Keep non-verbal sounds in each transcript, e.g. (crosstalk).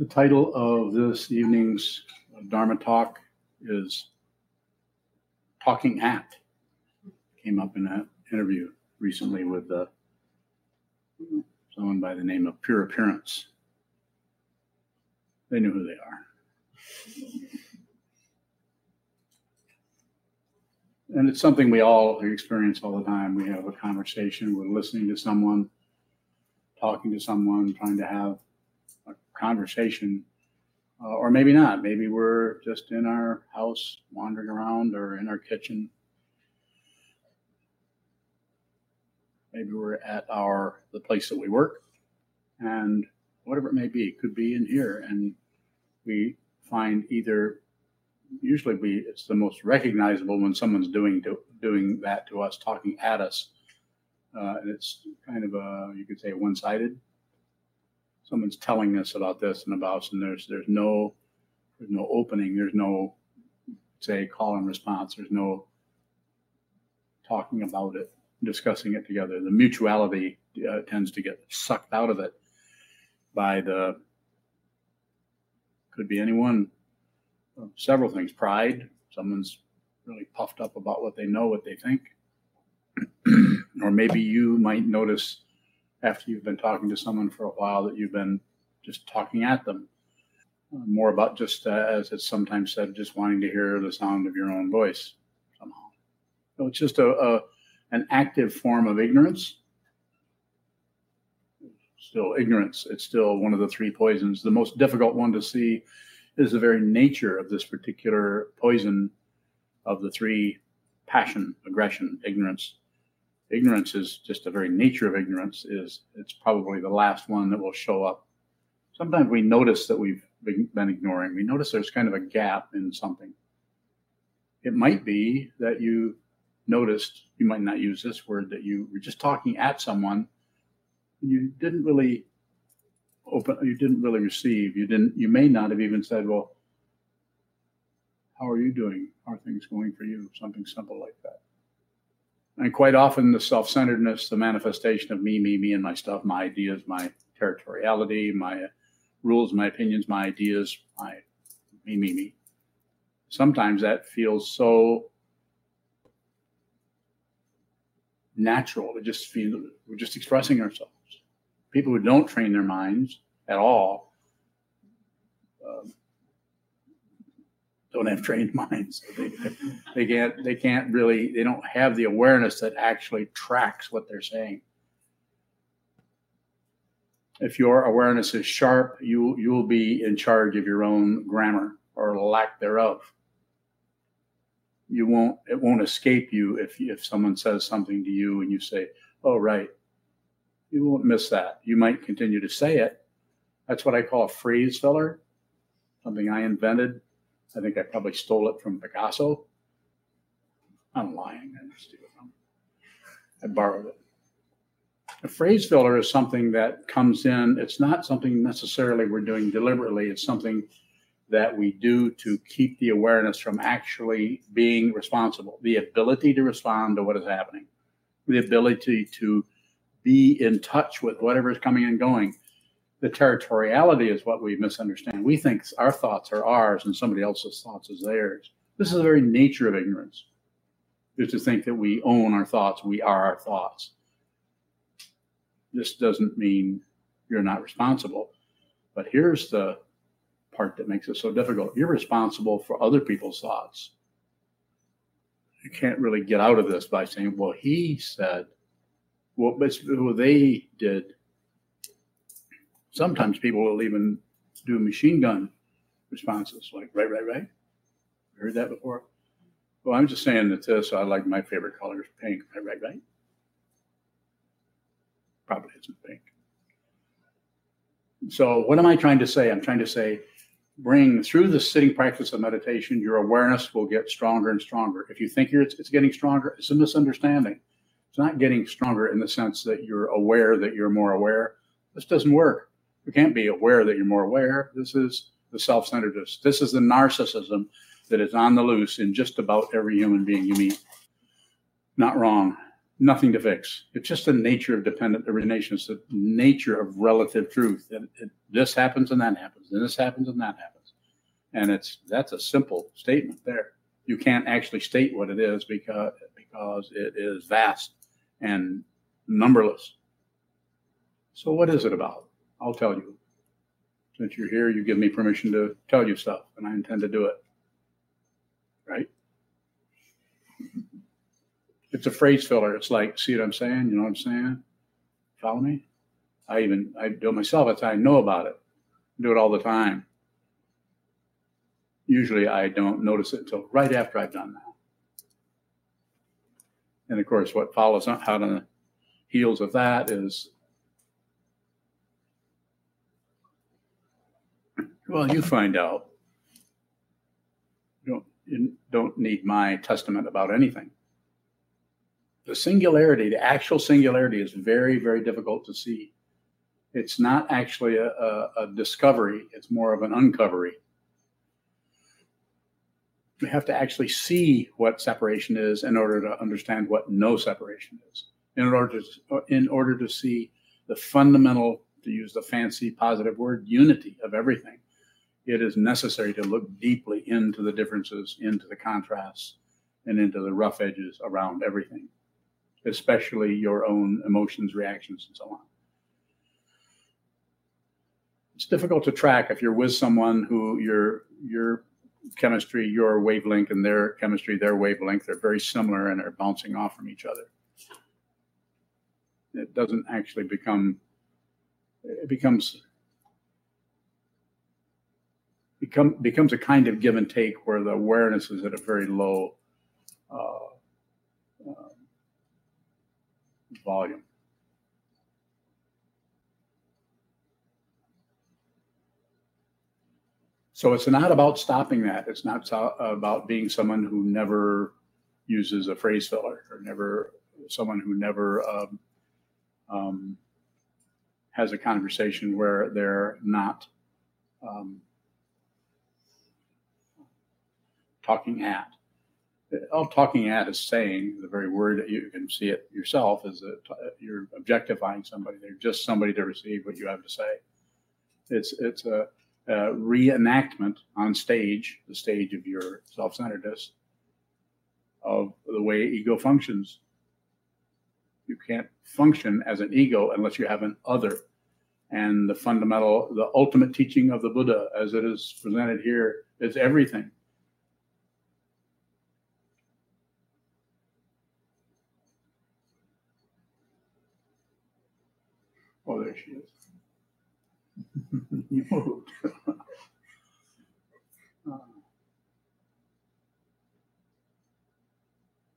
The title of this evening's Dharma talk is Talking At. Came up in an interview recently with uh, someone by the name of Pure Appearance. They knew who they are. And it's something we all experience all the time. We have a conversation, we're listening to someone, talking to someone, trying to have conversation, uh, or maybe not. Maybe we're just in our house wandering around or in our kitchen. Maybe we're at our the place that we work, and whatever it may be, it could be in here, and we find either usually we it's the most recognizable when someone's doing to, doing that to us, talking at us, uh, and it's kind of a you could say one sided. Someone's telling us about this and about us, and there's there's no there's no opening, there's no say call and response, there's no talking about it, discussing it together. The mutuality uh, tends to get sucked out of it by the could be anyone several things pride someone's really puffed up about what they know what they think (clears throat) or maybe you might notice after you've been talking to someone for a while that you've been just talking at them. Uh, more about just uh, as it's sometimes said just wanting to hear the sound of your own voice somehow. So it's just a, a an active form of ignorance. Still ignorance. It's still one of the three poisons. The most difficult one to see is the very nature of this particular poison of the three passion, aggression, ignorance. Ignorance is just the very nature of ignorance is it's probably the last one that will show up. Sometimes we notice that we've been ignoring. We notice there's kind of a gap in something. It might be that you noticed, you might not use this word, that you were just talking at someone. You didn't really open you didn't really receive you didn't you may not have even said well how are you doing how are things going for you something simple like that and quite often the self-centeredness the manifestation of me me me and my stuff my ideas my territoriality my rules my opinions my ideas my me me me. Sometimes that feels so natural. To just feel we're just expressing ourselves. People who don't train their minds at all um, don't have trained (laughs) minds. They, they can't they can't really they don't have the awareness that actually tracks what they're saying. If your awareness is sharp, you you will be in charge of your own grammar or lack thereof. You won't it won't escape you if if someone says something to you and you say, "Oh right," you won't miss that. You might continue to say it. That's what I call a phrase filler, something I invented. I think I probably stole it from Picasso. I'm lying. I didn't steal it from. I borrowed it. A phrase filler is something that comes in. It's not something necessarily we're doing deliberately. It's something that we do to keep the awareness from actually being responsible. The ability to respond to what is happening, the ability to be in touch with whatever is coming and going. The territoriality is what we misunderstand. We think our thoughts are ours and somebody else's thoughts is theirs. This is the very nature of ignorance, is to think that we own our thoughts, we are our thoughts. This doesn't mean you're not responsible. But here's the part that makes it so difficult you're responsible for other people's thoughts. You can't really get out of this by saying, well, he said, what, what they did. Sometimes people will even do machine gun responses, like right, right, right. Heard that before? Well, I'm just saying that this. I like my favorite color is pink. Right, right, right. Probably isn't pink. So, what am I trying to say? I'm trying to say, bring through the sitting practice of meditation, your awareness will get stronger and stronger. If you think it's, it's getting stronger, it's a misunderstanding. It's not getting stronger in the sense that you're aware that you're more aware. This doesn't work. You can't be aware that you're more aware. This is the self centeredness. This is the narcissism that is on the loose in just about every human being you meet. Not wrong. nothing to fix. It's just the nature of dependent origination. It's the nature of relative truth. That it, this happens and that happens, and this happens and that happens. And it's that's a simple statement there. You can't actually state what it is because because it is vast and numberless. So what is it about? I'll tell you. Since you're here, you give me permission to tell you stuff, and I intend to do it. Right? It's a phrase filler. It's like, see what I'm saying? You know what I'm saying? Follow me? I even I do it myself. It's I know about it. I do it all the time. Usually I don't notice it until right after I've done that. And of course, what follows out on the heels of that is well, you find out. You don't, you don't need my testament about anything the singularity, the actual singularity, is very, very difficult to see. It's not actually a, a, a discovery, it's more of an uncovery. We have to actually see what separation is in order to understand what no separation is. In order to, in order to see the fundamental, to use the fancy positive word, unity of everything, it is necessary to look deeply into the differences, into the contrasts, and into the rough edges around everything especially your own emotions, reactions, and so on. It's difficult to track if you're with someone who your your chemistry, your wavelength, and their chemistry, their wavelength are very similar and are bouncing off from each other. It doesn't actually become. It becomes become becomes a kind of give and take where the awareness is at a very low uh, uh, volume. So it's not about stopping that. It's not so, about being someone who never uses a phrase filler or never someone who never um, um, has a conversation where they're not um, talking at all talking at is saying the very word that you can see it yourself is that you're objectifying somebody. They're just somebody to receive what you have to say. It's it's a, a reenactment on stage, the stage of your self-centeredness, of the way ego functions. You can't function as an ego unless you have an other. And the fundamental, the ultimate teaching of the Buddha, as it is presented here, is everything she is. (laughs) you moved.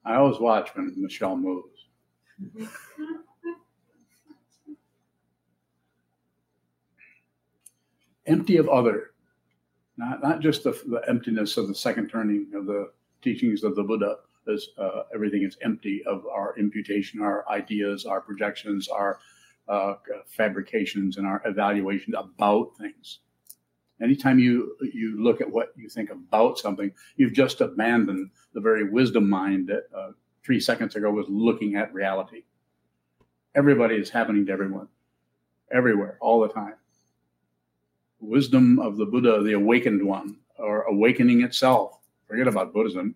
I always watch when Michelle moves. Empty of other, not not just the, the emptiness of the second turning of the teachings of the Buddha, as uh, everything is empty of our imputation, our ideas, our projections, our uh, fabrications and our evaluations about things. Anytime you you look at what you think about something, you've just abandoned the very wisdom mind that uh, three seconds ago was looking at reality. Everybody is happening to everyone, everywhere, all the time. Wisdom of the Buddha, the awakened one, or awakening itself. Forget about Buddhism,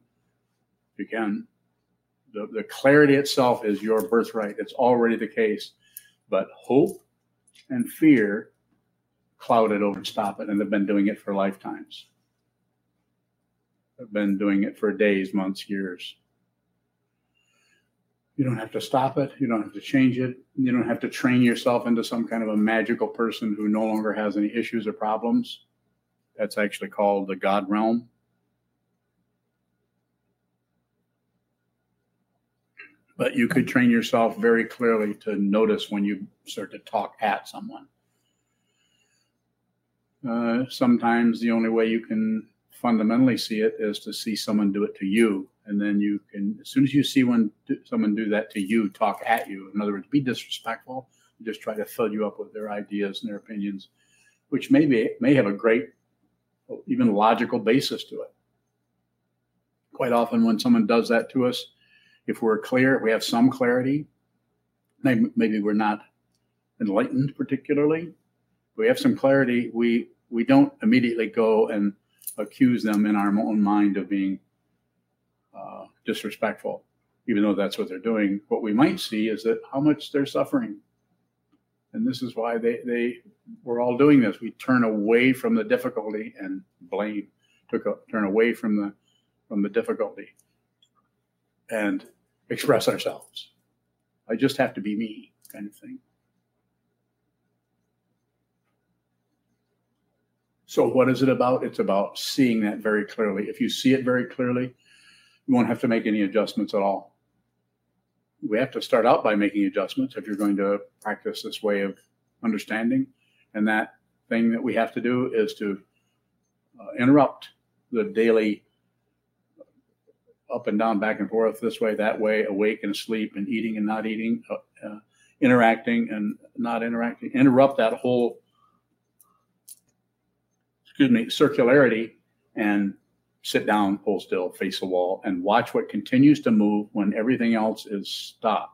if you can. The, the clarity itself is your birthright. It's already the case but hope and fear cloud it over stop it, and they've been doing it for lifetimes. They've been doing it for days, months, years. You don't have to stop it. You don't have to change it. You don't have to train yourself into some kind of a magical person who no longer has any issues or problems. That's actually called the God realm. But you could train yourself very clearly to notice when you start to talk at someone. Uh, sometimes the only way you can fundamentally see it is to see someone do it to you, and then you can, as soon as you see one someone do that to you, talk at you. In other words, be disrespectful. Just try to fill you up with their ideas and their opinions, which maybe may have a great, even logical basis to it. Quite often, when someone does that to us, if we're clear, if we have some clarity. Maybe, we're not enlightened particularly. We have some clarity. We we don't immediately go and accuse them in our own mind of being uh, disrespectful, even though that's what they're doing. What we might see is that how much they're suffering, and this is why they they we're all doing this. We turn away from the difficulty and blame, took a, turn away from the from the difficulty, and express ourselves. I just have to be me, kind of thing. So, what is it about? It's about seeing that very clearly. If you see it very clearly, you won't have to make any adjustments at all. We have to start out by making adjustments if you're going to practice this way of understanding. And that thing that we have to do is to uh, interrupt the daily up and down, back and forth, this way, that way, awake and asleep, and eating and not eating, uh, uh, interacting and not interacting. Interrupt that whole, excuse me, circularity and sit down, pull still, face the wall, and watch what continues to move when everything else is stopped.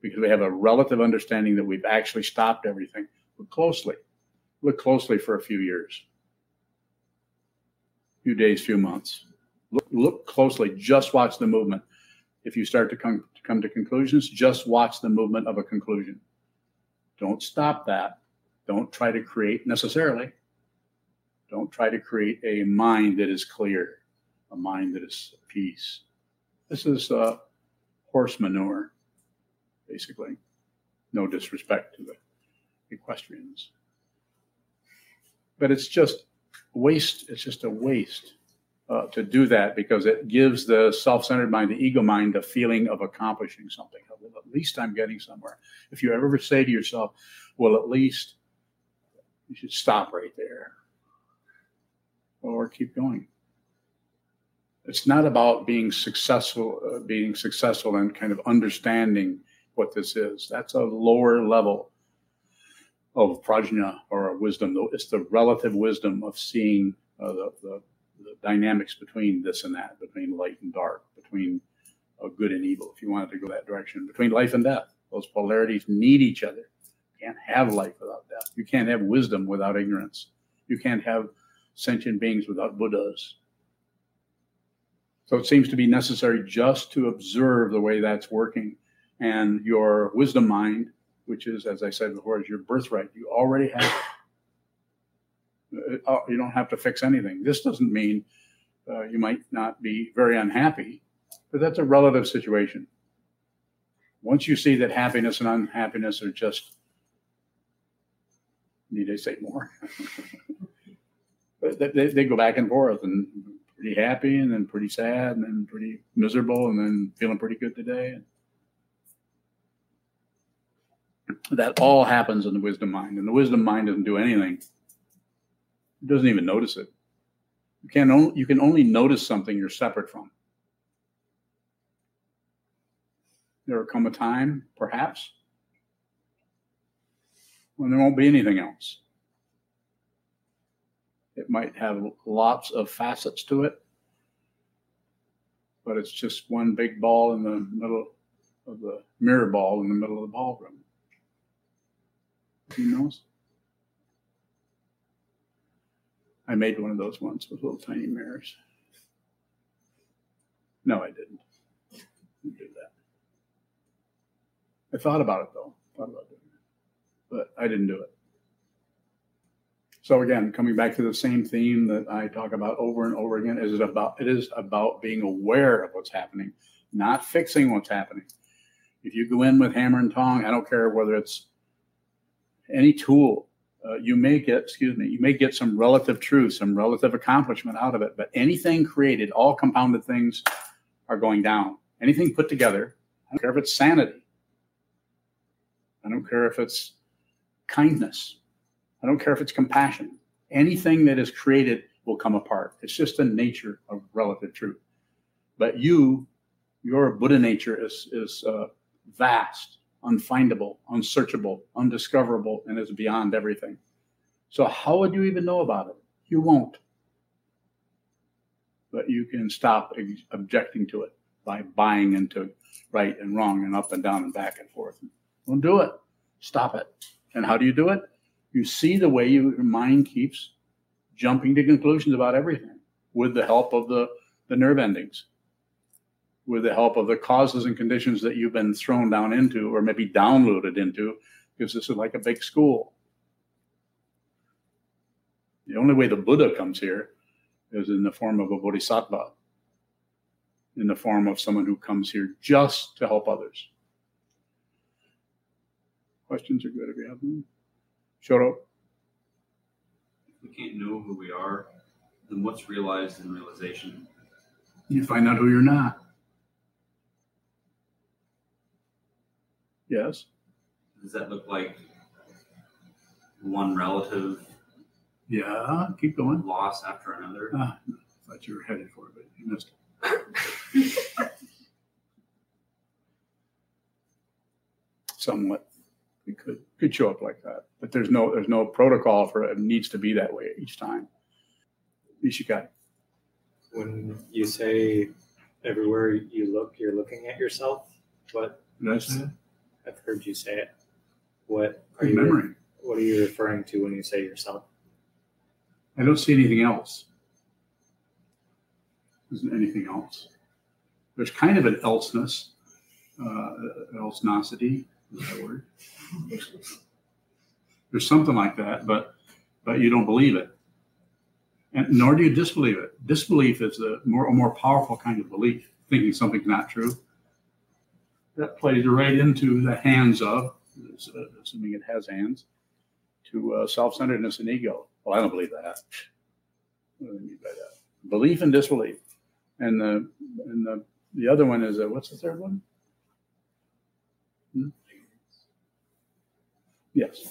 Because we have a relative understanding that we've actually stopped everything. Look closely. Look closely for a few years, few days, few months Look, look closely. Just watch the movement. If you start to come to come to conclusions, just watch the movement of a conclusion. Don't stop that. Don't try to create necessarily. Don't try to create a mind that is clear, a mind that is peace. This is uh, horse manure, basically. No disrespect to the equestrians. But it's just waste. It's just a waste uh, to do that because it gives the self-centered mind, the ego mind, the feeling of accomplishing something. Well, at least I'm getting somewhere. If you ever say to yourself, "Well, at least," you should stop right there, or keep going. It's not about being successful, uh, being successful and kind of understanding what this is. That's a lower level of prajna or wisdom. though. It's the relative wisdom of seeing uh, the, the the dynamics between this and that, between light and dark, between uh, good and evil, if you wanted to go that direction, between life and death. Those polarities need each other. You can't have life without death. You can't have wisdom without ignorance. You can't have sentient beings without Buddhas. So it seems to be necessary just to observe the way that's working. And your wisdom mind, which is, as I said before, is your birthright. You already have uh, you don't have to fix anything. This doesn't mean uh, you might not be very unhappy, but that's a relative situation. Once you see that happiness and unhappiness are just, need I say more? (laughs) they, they go back and forth and pretty happy and then pretty sad and then pretty miserable and then feeling pretty good today. That all happens in the wisdom mind, and the wisdom mind doesn't do anything doesn't even notice it. You can only you can only notice something you're separate from. There will come a time, perhaps, when there won't be anything else. It might have lots of facets to it, but it's just one big ball in the middle of the mirror ball in the middle of the ballroom. Who knows? I made one of those once with little tiny mirrors. No, I didn't. didn't do that. I thought about it though. Thought about doing it, but I didn't do it. So again, coming back to the same theme that I talk about over and over again, is it about it is about being aware of what's happening, not fixing what's happening. If you go in with hammer and tong, I don't care whether it's any tool uh, you may get, excuse me, you may get some relative truth, some relative accomplishment out of it. But anything created, all compounded things are going down. Anything put together, I don't care if it's sanity. I don't care if it's kindness. I don't care if it's compassion. Anything that is created will come apart. It's just the nature of relative truth. But you, your Buddha nature is is uh, vast unfindable, unsearchable, undiscoverable, and is beyond everything. So, how would you even know about it? You won't. But you can stop objecting to it. by buying into right and wrong and up and down and back and forth. Don't do it. Stop it. And how do you do it? You see the way you, your mind keeps jumping to conclusions about everything with the help of the, the nerve endings, with the help of the causes and conditions that you've been thrown down into or maybe downloaded into, because this is like a big school. The only way the Buddha comes here is in the form of a bodhisattva, in the form of someone who comes here just to help others. Questions are good if you have them. Shoro. If we can't know who we are, then what's realized in realization? You find out who you're not. Yes. Does that look like one relative Yeah. Keep going. loss after another? Ah, I thought you were headed for it, but you missed it. (laughs) Somewhat. It could could show up like that, but there's no there's no protocol for it. It needs to be that way each time. Ishikai. When you say everywhere you look, you're looking at yourself. What Did I say that? I've heard you say it. What are Good you? memory. What are you referring to when you say yourself? I don't see anything else. Isn't anything else. There's kind of an elseness, uh, elsenosity, is that word? There's something like that, but but you don't believe it, and nor do you disbelieve it. Disbelief is a more a more powerful kind of belief, thinking something's not true. That plays right into the hands of, assuming it has hands, to uh, self-centeredness and ego. Well, I don't believe that. What do I mean by that? Belief and disbelief, and the and the the other one is uh, what's the third one? Hmm? Yes.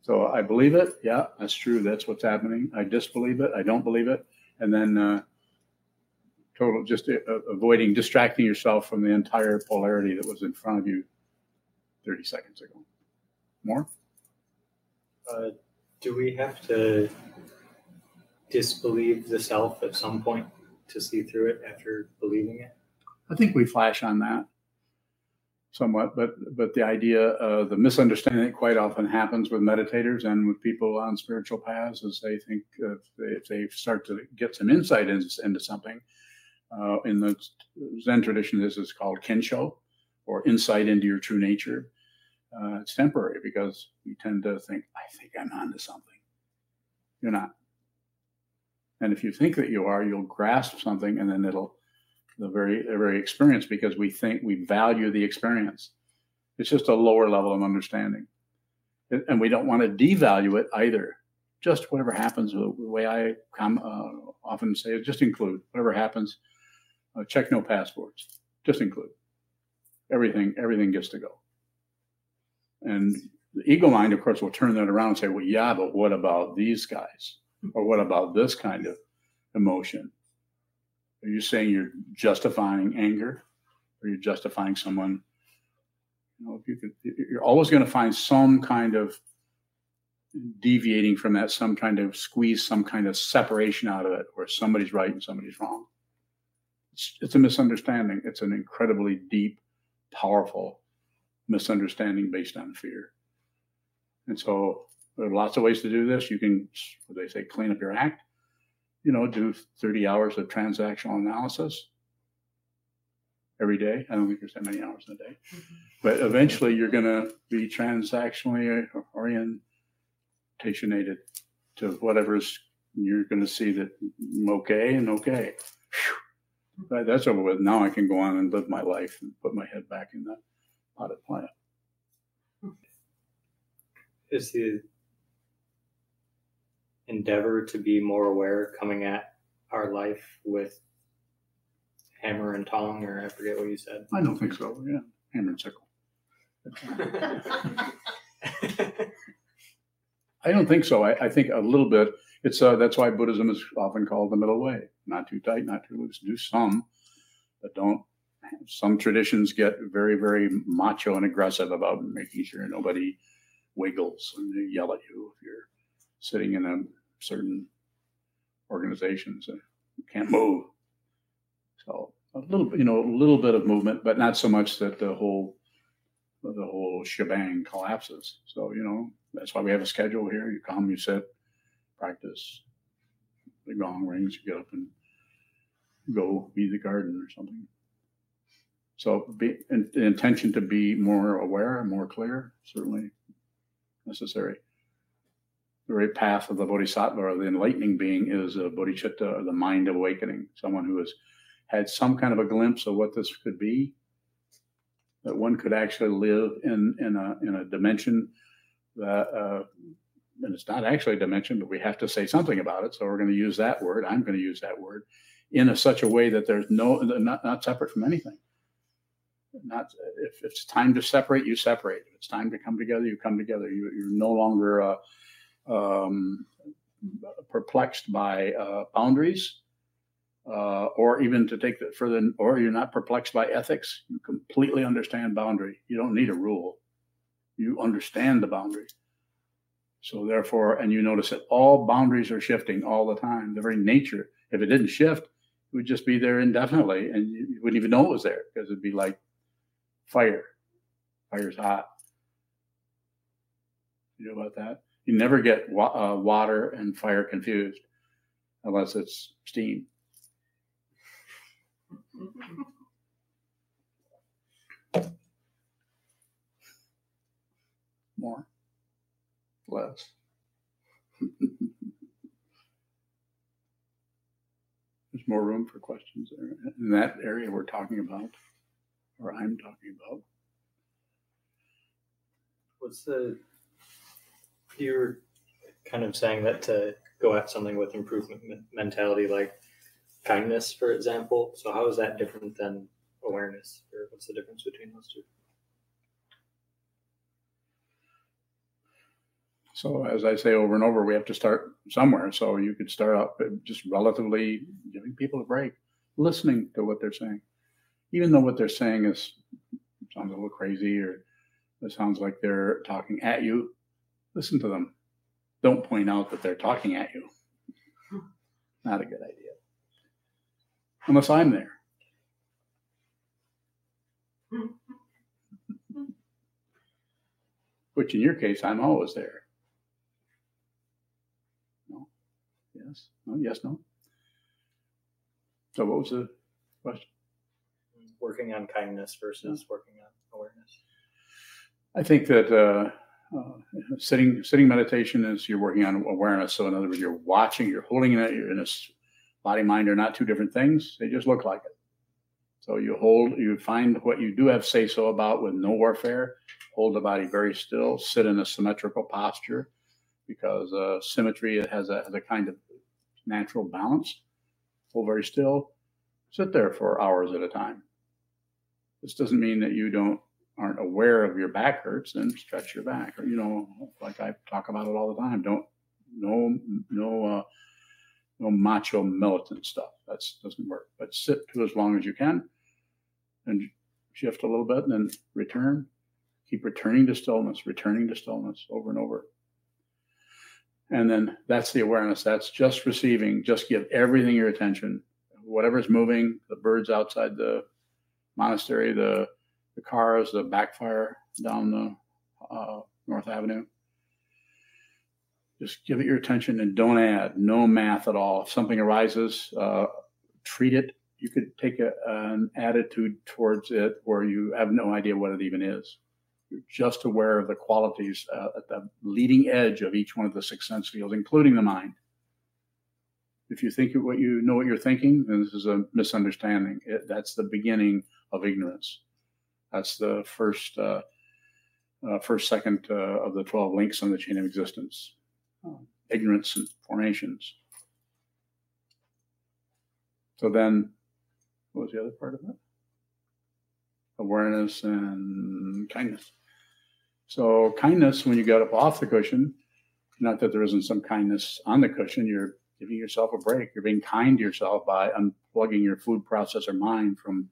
So I believe it. Yeah, that's true. That's what's happening. I disbelieve it. I don't believe it. And then uh, total just uh, avoiding distracting yourself from the entire polarity that was in front of you 30 seconds ago. More? Uh, do we have to disbelieve the self at some point to see through it after believing it? I think we flash on that somewhat, but but the idea, uh, the misunderstanding that quite often happens with meditators and with people on spiritual paths is they think if they, if they start to get some insight into, into something, uh, in the Zen tradition, this is called kensho, or insight into your true nature. Uh, it's temporary because we tend to think, I think I'm onto something. You're not. And if you think that you are, you'll grasp something and then it'll the very the very experience because we think we value the experience. It's just a lower level of understanding, and we don't want to devalue it either. Just whatever happens, the way I com, uh, often say just include whatever happens. Uh, check no passports. Just include everything. Everything gets to go. And the ego mind, of course, will turn that around and say, "Well, yeah, but what about these guys? Or what about this kind of emotion?" Are you saying you're justifying anger? Or you're justifying someone? You know, if you could, you're always going to find some kind of deviating from that, some kind of squeeze, some kind of separation out of it, where somebody's right and somebody's wrong. It's, it's a misunderstanding. It's an incredibly deep, powerful misunderstanding based on fear. And so there are lots of ways to do this. You can, what they say, clean up your act you know, do 30 hours of transactional analysis every day. I don't think there's that many hours in a day. Mm-hmm. But eventually you're going to be transactionally orientationated to whatever's, you're going to see that okay and okay. That's over with. Now I can go on and live my life and put my head back in that potted plant. Is the endeavor to be more aware coming at our life with hammer and tong, or I forget what you said. I don't think so. Yeah, hammer and sickle. (laughs) I don't think so. I, I, think a little bit. It's uh, that's why Buddhism is often called the middle way. Not too tight, not too loose. Do some, but don't. Some traditions get very, very macho and aggressive about making sure nobody wiggles and they yell at you if you're sitting in a certain organizations and you can't move. So a little, you know, a little bit of movement, but not so much that the whole the whole shebang collapses. So you know that's why we have a schedule here. You come, you sit, practice. The gong rings, you get up and go weed the garden or something. So be, the intention to be more aware and more clear, certainly necessary. The very path of the bodhisattva or the enlightening being is a bodhicitta, or the mind awakening, someone who has had some kind of a glimpse of what this could be, that one could actually live in, in, a, in a dimension that, uh, and it's not actually a dimension, but we have to say something about it. So we're going to use that word. I'm going to use that word in a, such a way that there's no, not, not separate from anything. Not if, if it's time to separate, you separate. If it's time to come together, you come together. You, are no longer uh, um, perplexed by uh, boundaries, uh, or even to take that further, or you're not perplexed by ethics. You completely understand boundary. You don't need a rule. You understand the boundary. So therefore, and you notice that all boundaries are shifting all the time. The very nature, if it didn't shift, it would just be there indefinitely, and you wouldn't even know it was there because it'd be like fire. Fire's hot. You know about that? You never get wa- uh, water and fire confused unless it's steam. More, less. There's more room for questions there. In that area we're talking about, or I'm talking about. What's the you're kind of saying that to go at something with improvement mentality, like kindness, for example. So how is that different than awareness, or what's the difference between those two? So as I say over and over, we have to start somewhere. So you could start out just relatively giving people a break, listening to what they're saying, even though what they're saying is sounds a little crazy or it sounds like they're talking at you. Listen to them. Don't point out that they're talking at you. Not a good idea. Unless I'm there. (laughs) Which in your case, I'm always there. Yes. No. Yes. No. So, what was the question? Working on kindness versus working on awareness. I think that uh, uh, sitting sitting meditation is you're working on awareness. So, in other words, you're watching, you're holding it. You're in a body mind are not two different things. They just look like it. So you hold, you find what you do have say so about with no warfare. Hold the body very still. Sit in a symmetrical posture because uh, symmetry has a, has a kind of natural balance. Hold very still. Sit there for hours at a time. This doesn't mean that you don't aren't aware of your back hurts and stretch your back, or you know, like I talk about it all the time. Don't no no uh, no macho militant stuff. That doesn't work. But sit to as long as you can, and shift a little bit, and then return. Keep returning to stillness, returning to stillness over and over. And then that's the awareness. That's just receiving. Just give everything your attention. Whatever's moving, the birds outside the monastery, the the cars, the backfire down the uh, North Avenue. Just give it your attention and don't add. No math at all. If something arises, uh, treat it. You could take a, an attitude towards it where you have no idea what it even is. Just aware of the qualities uh, at the leading edge of each one of the six sense fields, including the mind. If you think what you know what you're thinking, then this is a misunderstanding. It, that's the beginning of ignorance. That's the first, uh, uh, first second uh, of the twelve links on the chain of existence. Um, ignorance and formations. So then, what was the other part of it? Awareness and kindness. So kindness, when you get up off the cushion, not that there isn't some kindness on the cushion, you're giving yourself a break. You're being kind to yourself by unplugging your food processor mind from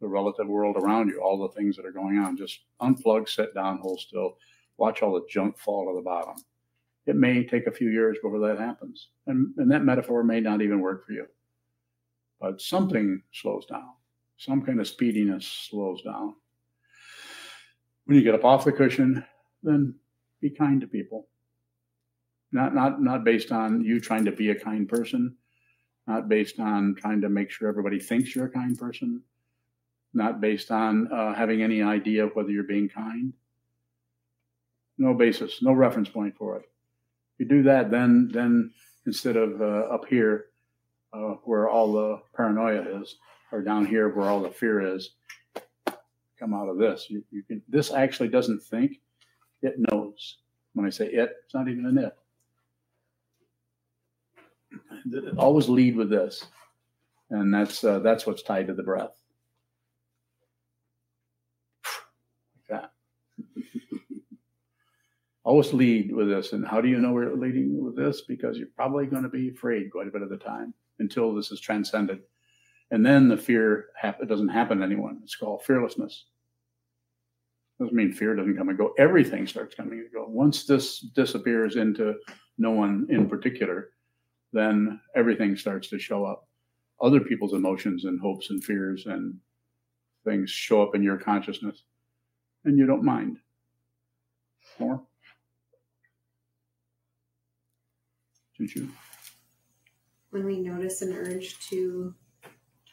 the relative world around you, all the things that are going on. Just unplug, sit down, hold still, watch all the junk fall to the bottom. It may take a few years before that happens. And, and that metaphor may not even work for you. But something slows down. some kind of speediness slows down. When you get up off the cushion, then be kind to people. Not not not based on you trying to be a kind person, not based on trying to make sure everybody thinks you're a kind person, not based on uh, having any idea of whether you're being kind. No basis, no reference point for it. If you do that, then then instead of uh, up here uh, where all the paranoia is, or down here where all the fear is, come out of this. You, you can. This actually doesn't think; it knows. When I say it, it's not even an it. Always lead with this, and that's uh, that's what's tied to the breath. Like that. (laughs) Always lead with this, and how do you know we're leading with this? Because you're probably going to be afraid quite a bit of the time until this is transcended, and then the fear hap- doesn't happen to anyone. It's called fearlessness. Doesn't mean fear doesn't come and go. Everything starts coming and go. Once this disappears into no one in particular, then everything starts to show up. Other people's emotions and hopes and fears and things show up in your consciousness, and you don't mind. More? Choo-choo. When we notice an urge to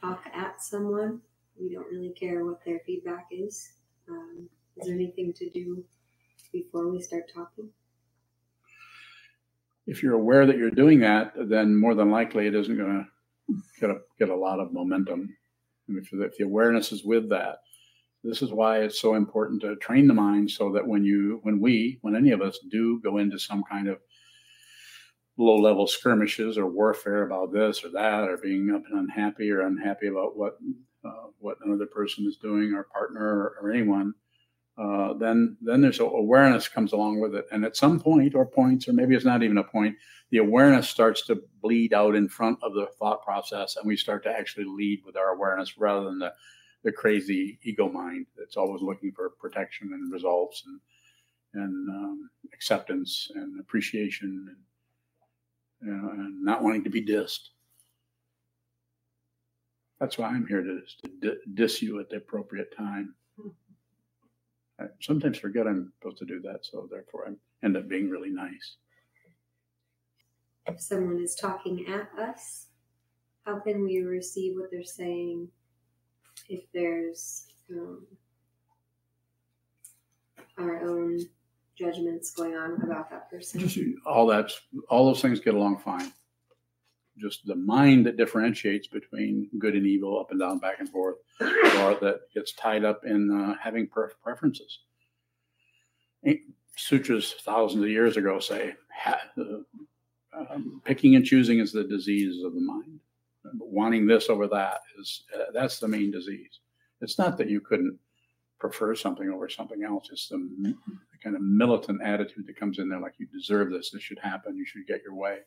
talk at someone, we don't really care what their feedback is. Um, is there anything to do before we start talking? If you're aware that you're doing that, then more than likely it isn't going to get a, get a lot of momentum. And if, if the awareness is with that, this is why it's so important to train the mind so that when you, when we, when any of us do go into some kind of low level skirmishes or warfare about this or that, or being up and unhappy or unhappy about what uh, what another person is doing, or partner or, or anyone, uh, then then there's awareness comes along with it, and at some point or points, or maybe it's not even a point, the awareness starts to bleed out in front of the thought process, and we start to actually lead with our awareness rather than the the crazy ego mind that's always looking for protection and results and and um, acceptance and appreciation and you know, and not wanting to be dissed. That's why I'm here to, to diss you at the appropriate time. I sometimes forget I'm supposed to do that, so therefore I end up being really nice. If someone is talking at us, how can we receive what they're saying if there's um, our own judgments going on about that person. Just all that, all those things get along fine. Just the mind that differentiates between good and evil, up and down, back and forth, or that gets tied up in uh, having preferences. Sutras thousands of years ago say ha, uh, um, picking and choosing is the disease of the mind. Wanting this over that is uh, that's the main disease. It's not that you couldn't prefer something over something else. It's the, the, kind of militant attitude that comes in there, like you deserve this, this should happen, you should get your way.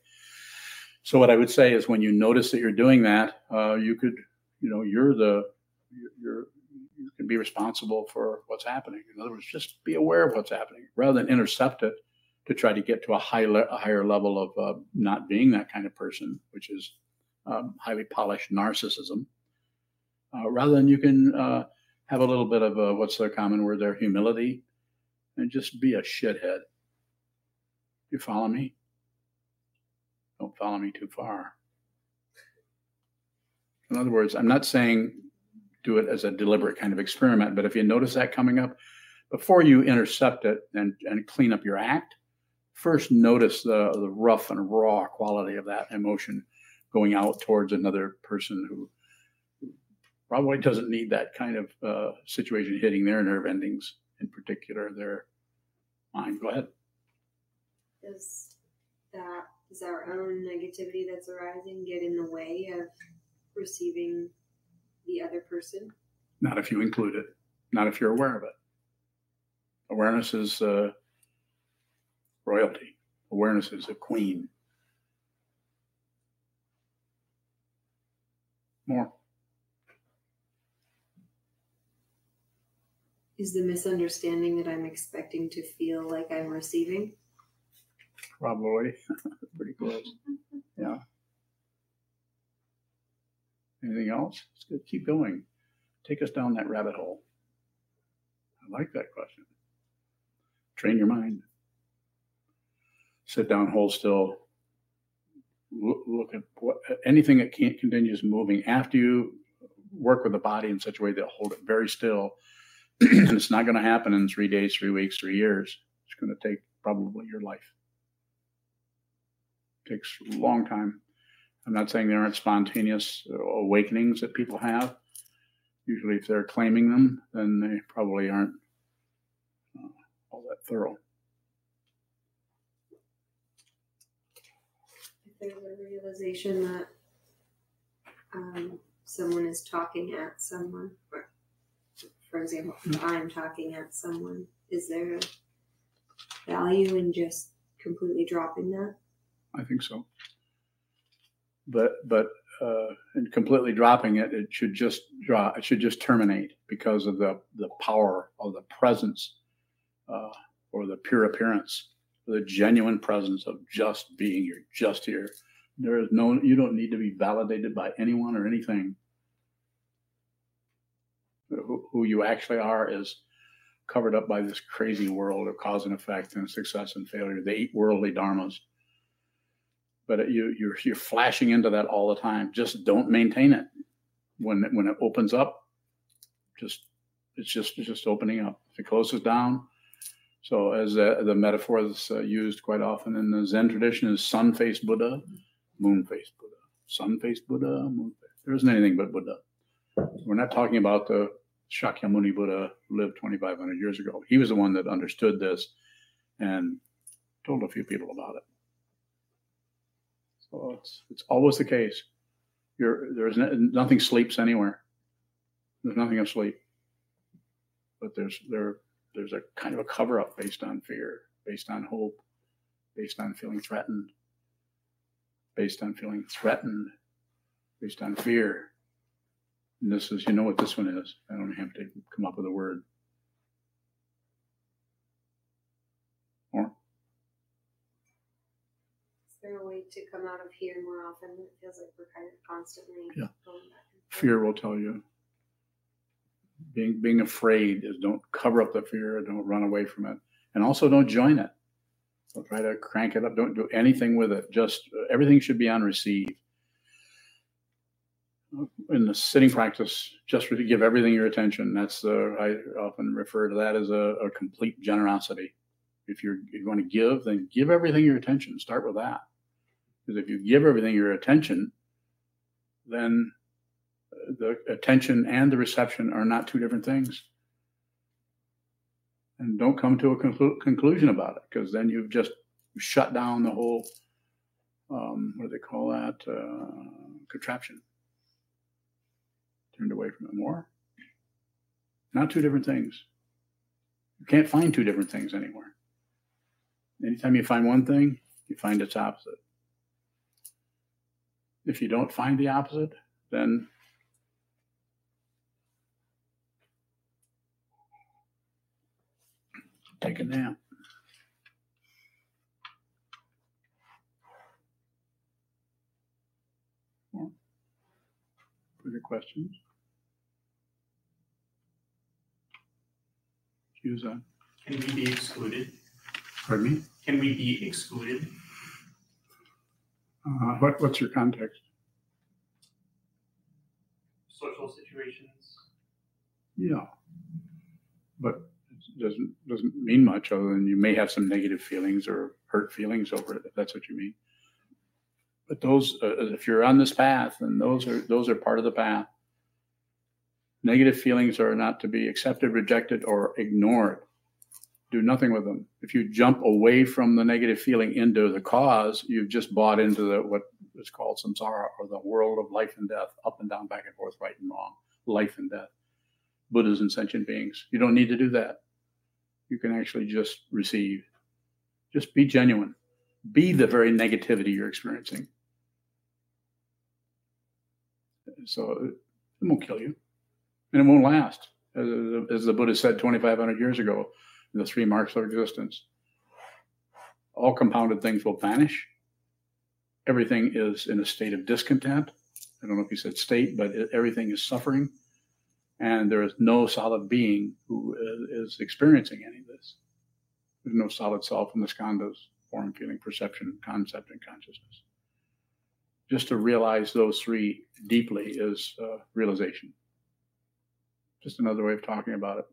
So what I would say is, when you notice that you're doing that, uh, you could, you know, you're the, you're, you can be responsible for what's happening. In other words, just be aware of what's happening rather than intercept it to try to get to a, high le- a higher level of uh, not being that kind of person, which is um, highly polished narcissism. Uh, rather than you can uh, have a little bit of a, what's their common word there, humility, and just be a shithead. You follow me? Don't follow me too far. In other words, I'm not saying do it as a deliberate kind of experiment, but if you notice that coming up, before you intercept it and, and clean up your act, first notice the, the rough and raw quality of that emotion going out towards another person who probably doesn't need that kind of uh, situation hitting their nerve endings, in particular their mind. Go ahead. Does that does our own negativity that's arising get in the way of receiving the other person? Not if you include it. Not if you're aware of it. Awareness is uh, royalty. Awareness is a queen. More. Is the misunderstanding that I'm expecting to feel like I'm receiving? Probably. (laughs) Pretty close. Yeah. Anything else? Keep going. Take us down that rabbit hole. I like that question. Train your mind. Sit down, hold still. Look, look at what, anything that can't continues moving after you work with the body in such a way that hold it very still. And it's not going to happen in three days, three weeks, three years. It's going to take probably your life. It takes a long time. I'm not saying there aren't spontaneous awakenings that people have. Usually, if they're claiming them, then they probably aren't uh, all that thorough. If there's a realization that um, someone is talking at someone, or for example, if I'm talking at someone, is there a value in just completely dropping that? I think so. But but uh, and completely dropping it, it should just draw. It should just terminate because of the the power of the presence, uh, or the pure appearance, the genuine presence of just being You're just here. There is no. You don't need to be validated by anyone or anything. Who, you actually are is covered up by this crazy world of cause and effect and success and failure, the eight worldly dharmas but you, you're you're flashing into that all the time. Just don't maintain it. When when it opens up, just it's just it's just opening up. If it closes down, so as uh, the metaphor that's uh, used quite often in the Zen tradition is sun-faced Buddha, moon-faced Buddha, sun-faced Buddha, moon-faced. There isn't anything but Buddha. We're not talking about the Shakyamuni Buddha lived 2,500 years ago. He was the one that understood this and told a few people about it. So it's it's always the case. You're, there's nothing sleeps anywhere. There's nothing asleep. But there's there there's a kind of a cover up based on fear, based on hope, based on feeling threatened, based on feeling threatened, based on fear. And this is, you know what this one is. I don't have to come up with a word. Is there a way to come out of here more often? It feels like we're kind of constantly yeah. going back. Fear will tell you. Being being afraid is don't cover up the fear, don't run away from it, and also don't join it. Don't try to crank it up. Don't do anything with it. Just everything should be on receive. In the sitting practice, just give everything your attention. That's the I often refer to that as a, a complete generosity. If you're, you're going to give, then give everything your attention. Start with that because if you give everything your attention, then the attention and the reception are not two different things. And don't come to a conclu- conclusion about it because then you've just shut down the whole, um, what do they call that? Uh, contraption. Turned away from it more. Not two different things. You can't find two different things anywhere. Anytime you find one thing, you find its opposite. If you don't find the opposite, then take a nap. Further questions? Use that. Can we be excluded? Pardon me? Can we be excluded? Uh, what, what's your context? Social situations. Yeah. But it doesn't, doesn't mean much other than you may have some negative feelings or hurt feelings over it, if that's what you mean. But those, uh, if you're on this path, and those are, those are part of the path. Negative feelings are not to be accepted, rejected, or ignored do nothing with them. If you jump away from the negative feeling into the cause, you've just bought into the what is called samsara or the world of life and death, up and down, back and forth, right and wrong, life and death. Buddhas and sentient beings. You don't need to do that. You can actually just receive. Just be genuine. Be the very negativity you're experiencing. So it won't kill you, and it won't last. As, the Buddha said 2,500 years ago, the three marks of existence. All compounded things will vanish. Everything is in a state of discontent. I don't know if you said state, but everything is suffering. And there is no solid being who is, is experiencing any of this. There's no solid self in the skandhas, form, feeling, perception, concept, and consciousness. Just to realize those three deeply is uh, realization. Just another way of talking about it.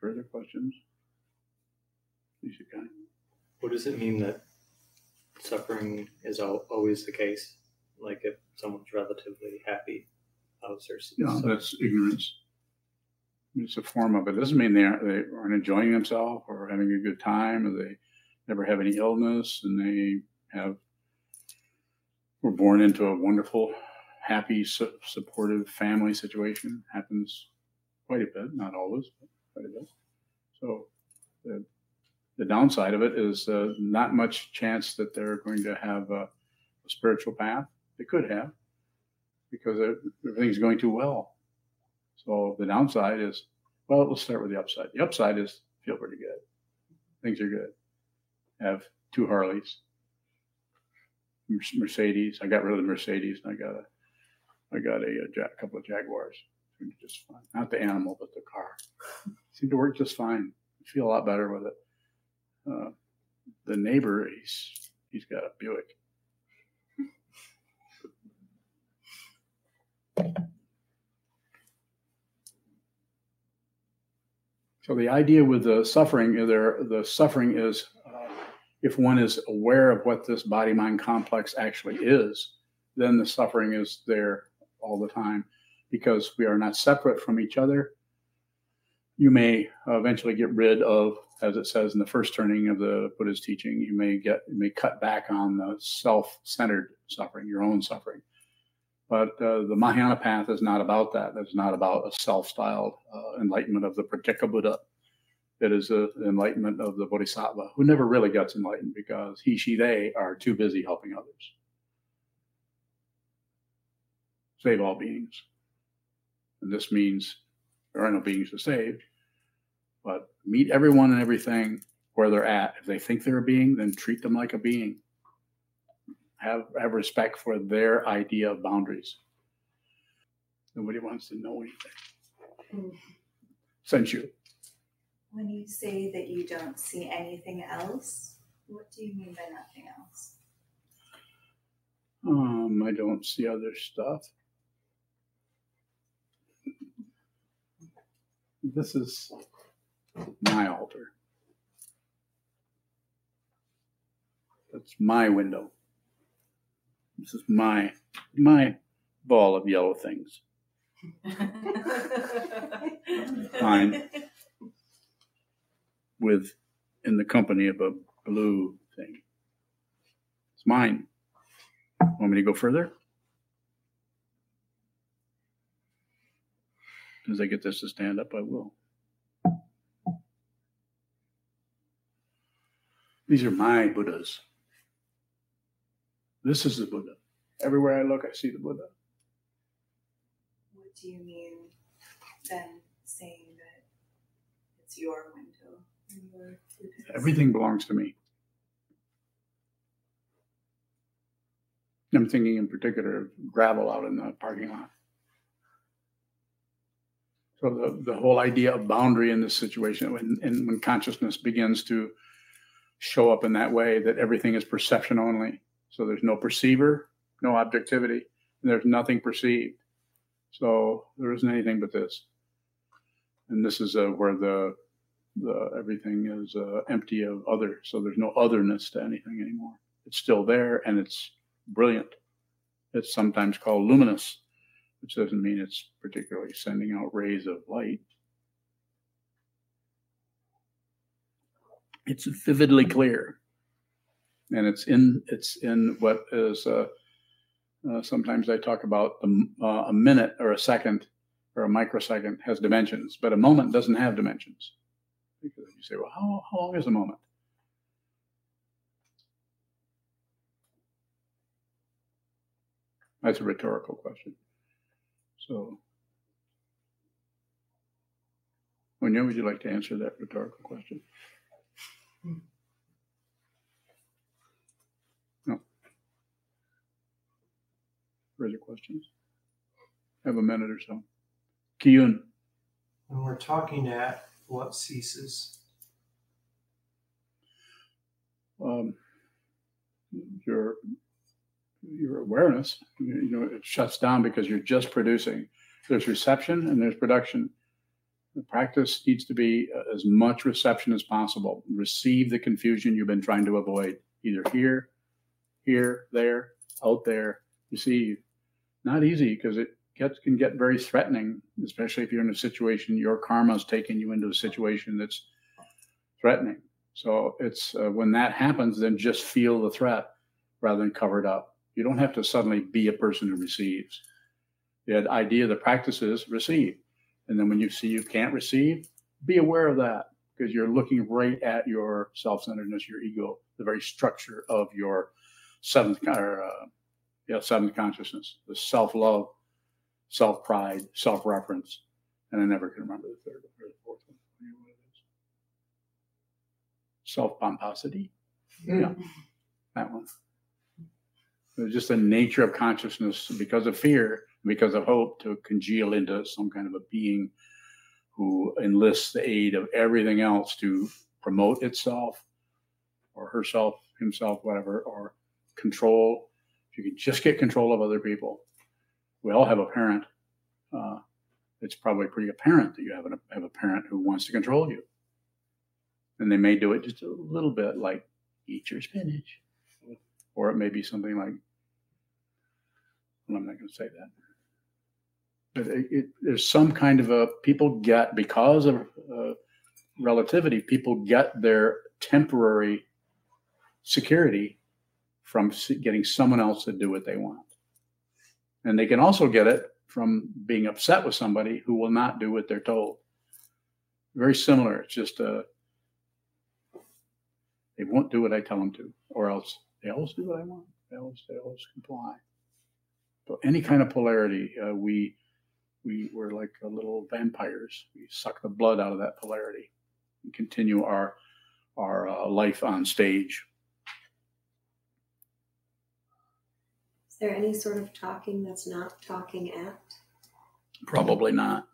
Further questions? Lisa Guy. What does it mean that suffering is al- always the case? Like if someone's relatively happy, how's their s- No, suffering? that's ignorance. It's a form of it. Doesn't mean they aren't, they aren't enjoying themselves or having a good time or they never have any illness and they have were born into a wonderful, happy, su- supportive family situation. Happens quite a bit, not always, but quite a bit. So the, the downside of it is uh, not much chance that they're going to have a, a spiritual path. They could have because everything's going too well. So the downside is, well, let's start with the upside. The upside is feel pretty good. Things are good. Have two Harleys, Mercedes. I got rid of the Mercedes and I got a, I got a, a ja- couple of Jaguars. Just fine. Not the animal, but the car. Seemed to work just fine. feel a lot better with it. Uh, the neighbor, he's he's got a Buick. So the idea with the suffering, uh, there, the suffering is if one is aware of what this body mind complex actually is, then the suffering is there all the time because we are not separate from each other. You may eventually get rid of, as it says in the first turning of the Buddha's teaching, you may get, you may cut back on the self-centered suffering, your own suffering. But uh, the Mahayana path is not about that. It's not about a self-styled uh, enlightenment of the Pratyeka Buddha. It is the enlightenment of the Bodhisattva, who never really gets enlightened because he, she, they are too busy helping others. Save all beings. And this means there are no beings to save, but meet everyone and everything where they're at. If they think they're a being, then treat them like a being have have respect for their idea of boundaries. Nobody wants to know anything. Mm. Since you. When you say that you don't see anything else, what do you mean by nothing else? Um, I don't see other stuff. This is my altar. That's my window. This is my my ball of yellow things. (laughs) Fine. With in the company of a blue thing. It's mine. Want me to go further? As I get this to stand up, I will. These are my Buddhas. This is the Buddha. Everywhere I look, I see the Buddha. What do you mean then saying that it's your Buddha's? Everything belongs to me. I'm thinking in particular of gravel out in the parking lot. So the, the whole idea of boundary in this situation, when, and when consciousness begins to show up in that way, that everything is perception only. So there's no perceiver, no objectivity, and there's nothing perceived. So there isn't anything but this. And this is uh, where the the everything is uh, empty of other. So there's no otherness to anything anymore. It's still there and it's brilliant. It's sometimes called luminous, which doesn't mean it's particularly sending out rays of light. It's vividly clear, and it's in it's in what is. Uh, uh, sometimes I talk about uh, a minute or a second or a microsecond has dimensions, but a moment doesn't have dimensions. You say, well, how, how long is a moment? That's a rhetorical question. So, Munya, would you like to answer that rhetorical question? No. Further questions? Have a minute or so. Kiyun. When we're talking at what ceases, um, your your awareness, you, know, it shuts down because you're just producing. There's reception and there's production. The practice needs to be uh, as much reception as possible. Receive the confusion you've been trying to avoid, either here, here, there, out there. Receive. Not easy because it gets can get very threatening, especially if you're in a situation your karma's taking you into a situation that's threatening. So it's uh, when that happens, then just feel the threat rather than cover it up. You don't have to suddenly be a person who receives. The idea the practice is receive. And then when you see you can't receive, be aware of that because you're looking right at your self centeredness, your ego, the very structure of your seventh, or, uh, yeah, seventh consciousness, the self love, self pride, self reference. And I never can remember the third or the fourth one. I don't know what it is. Self pomposity. Yeah, that one. It's just the nature of consciousness because of fear, because of hope, to congeal into some kind of a being who enlists the aid of everything else to promote itself or herself, himself, whatever, or control. If you can just get control of other people, we all have a parent. Uh, it's probably pretty apparent that you have, a have a parent who wants to control you. And they may do it just a little bit, like eat your spinach. Or it may be something like, well, I'm not going to say that. But it, it, there's some kind of a, people get, because of uh, relativity, people get their temporary security from getting someone else to do what they want. And they can also get it from being upset with somebody who will not do what they're told. Very similar. It's just uh, they won't do what I tell them to, or else they always do what I want. They always they always comply. So any kind of polarity, uh, we we we're like uh, little vampires. We suck the blood out of that polarity and continue our our uh, life on stage. Is there any sort of talking that's not talking at? Probably not.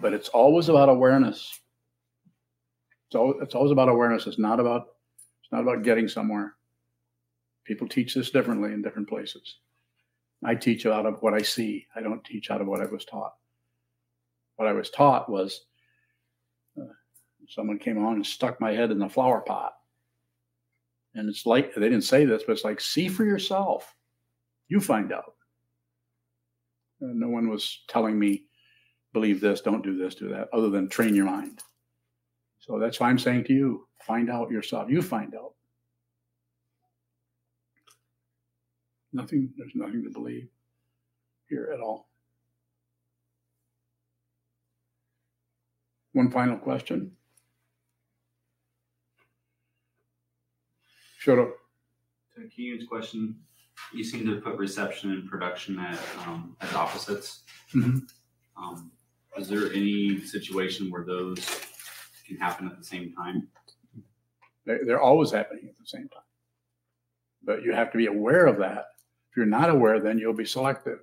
But it's always about awareness. It's always, it's always about awareness. It's not about it's not about getting somewhere. People teach this differently in different places. I teach out of what I see. I don't teach out of what I was taught. What I was taught was uh, someone came along and stuck my head in the flower pot. And it's like they didn't say this, but it's like see for yourself. You find out. Uh, no one was telling me, believe this, don't do this, do that, other than train your mind. So that's why I'm saying to you, find out yourself. You find out. Nothing, there's nothing to believe here at all. One final question. Shut up. To Keenan's question, you seem to put reception and production at, um, as opposites. Mhm. Um, is there any situation where those can happen at the same time? They're, they're always happening at the same time. But you have to be aware of that. If you're not aware, then you'll be selective.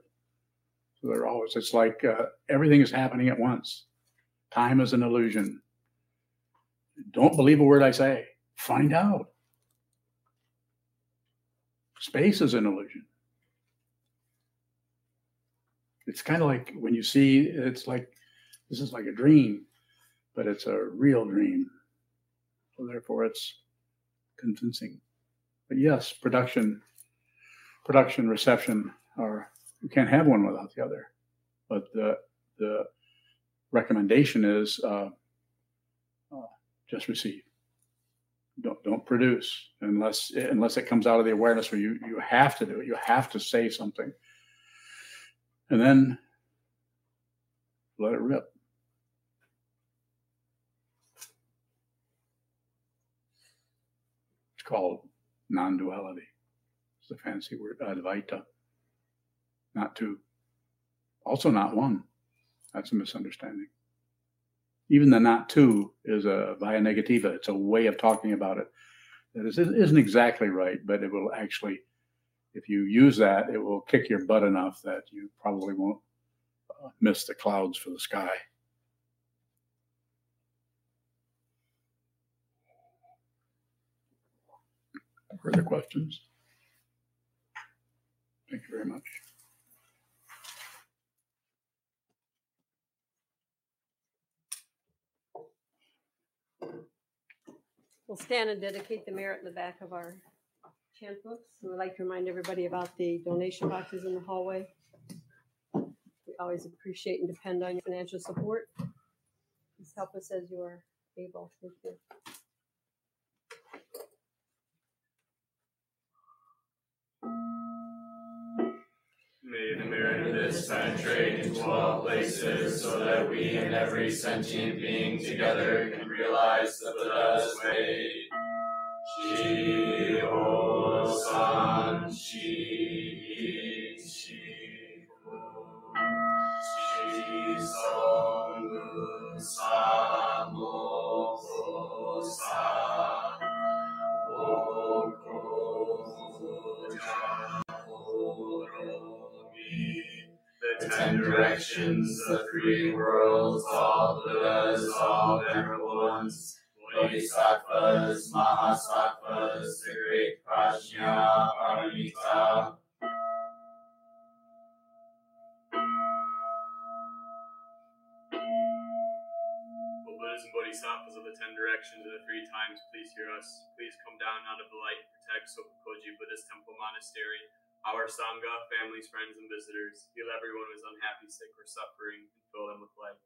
So they're always, it's like uh, everything is happening at once. Time is an illusion. Don't believe a word I say. Find out. Space is an illusion. It's kind of like when you see, it's like, this is like a dream, but it's a real dream. So therefore, it's convincing. But yes, production, production, reception are you can't have one without the other. But the the recommendation is uh, uh, just receive. Don't don't produce unless unless it comes out of the awareness where you you have to do it. You have to say something, and then let it rip. Called non-duality. It's the fancy word Advaita. Not two. Also not one. That's a misunderstanding. Even the not two is a via negativa. It's a way of talking about it that is, isn't exactly right, but it will actually if you use that, it will kick your butt enough that you probably won't uh, miss the clouds for the sky. Further questions? Thank you very much. We'll stand and dedicate the merit in the back of our chant books. We would like to remind everybody about the donation boxes in the hallway. We always appreciate and depend on your financial support. Please help us as you are able. Thank you. Places, so that we and every sentient being together can realize the Buddha's way. San Shi directions, the three worlds, all Buddhas, all venerable ones, Bodhisattvas, Mahasattvas, the great Prajna Paramita. Buddhas and Bodhisattvas of the ten directions and the three times, please hear us. Please come down out of the light and protect Sokokoji Buddhist Temple Monastery, our Sangha, families, friends, and visitors. Heal everyone who is unhappy, sick, or suffering, and fill them with light.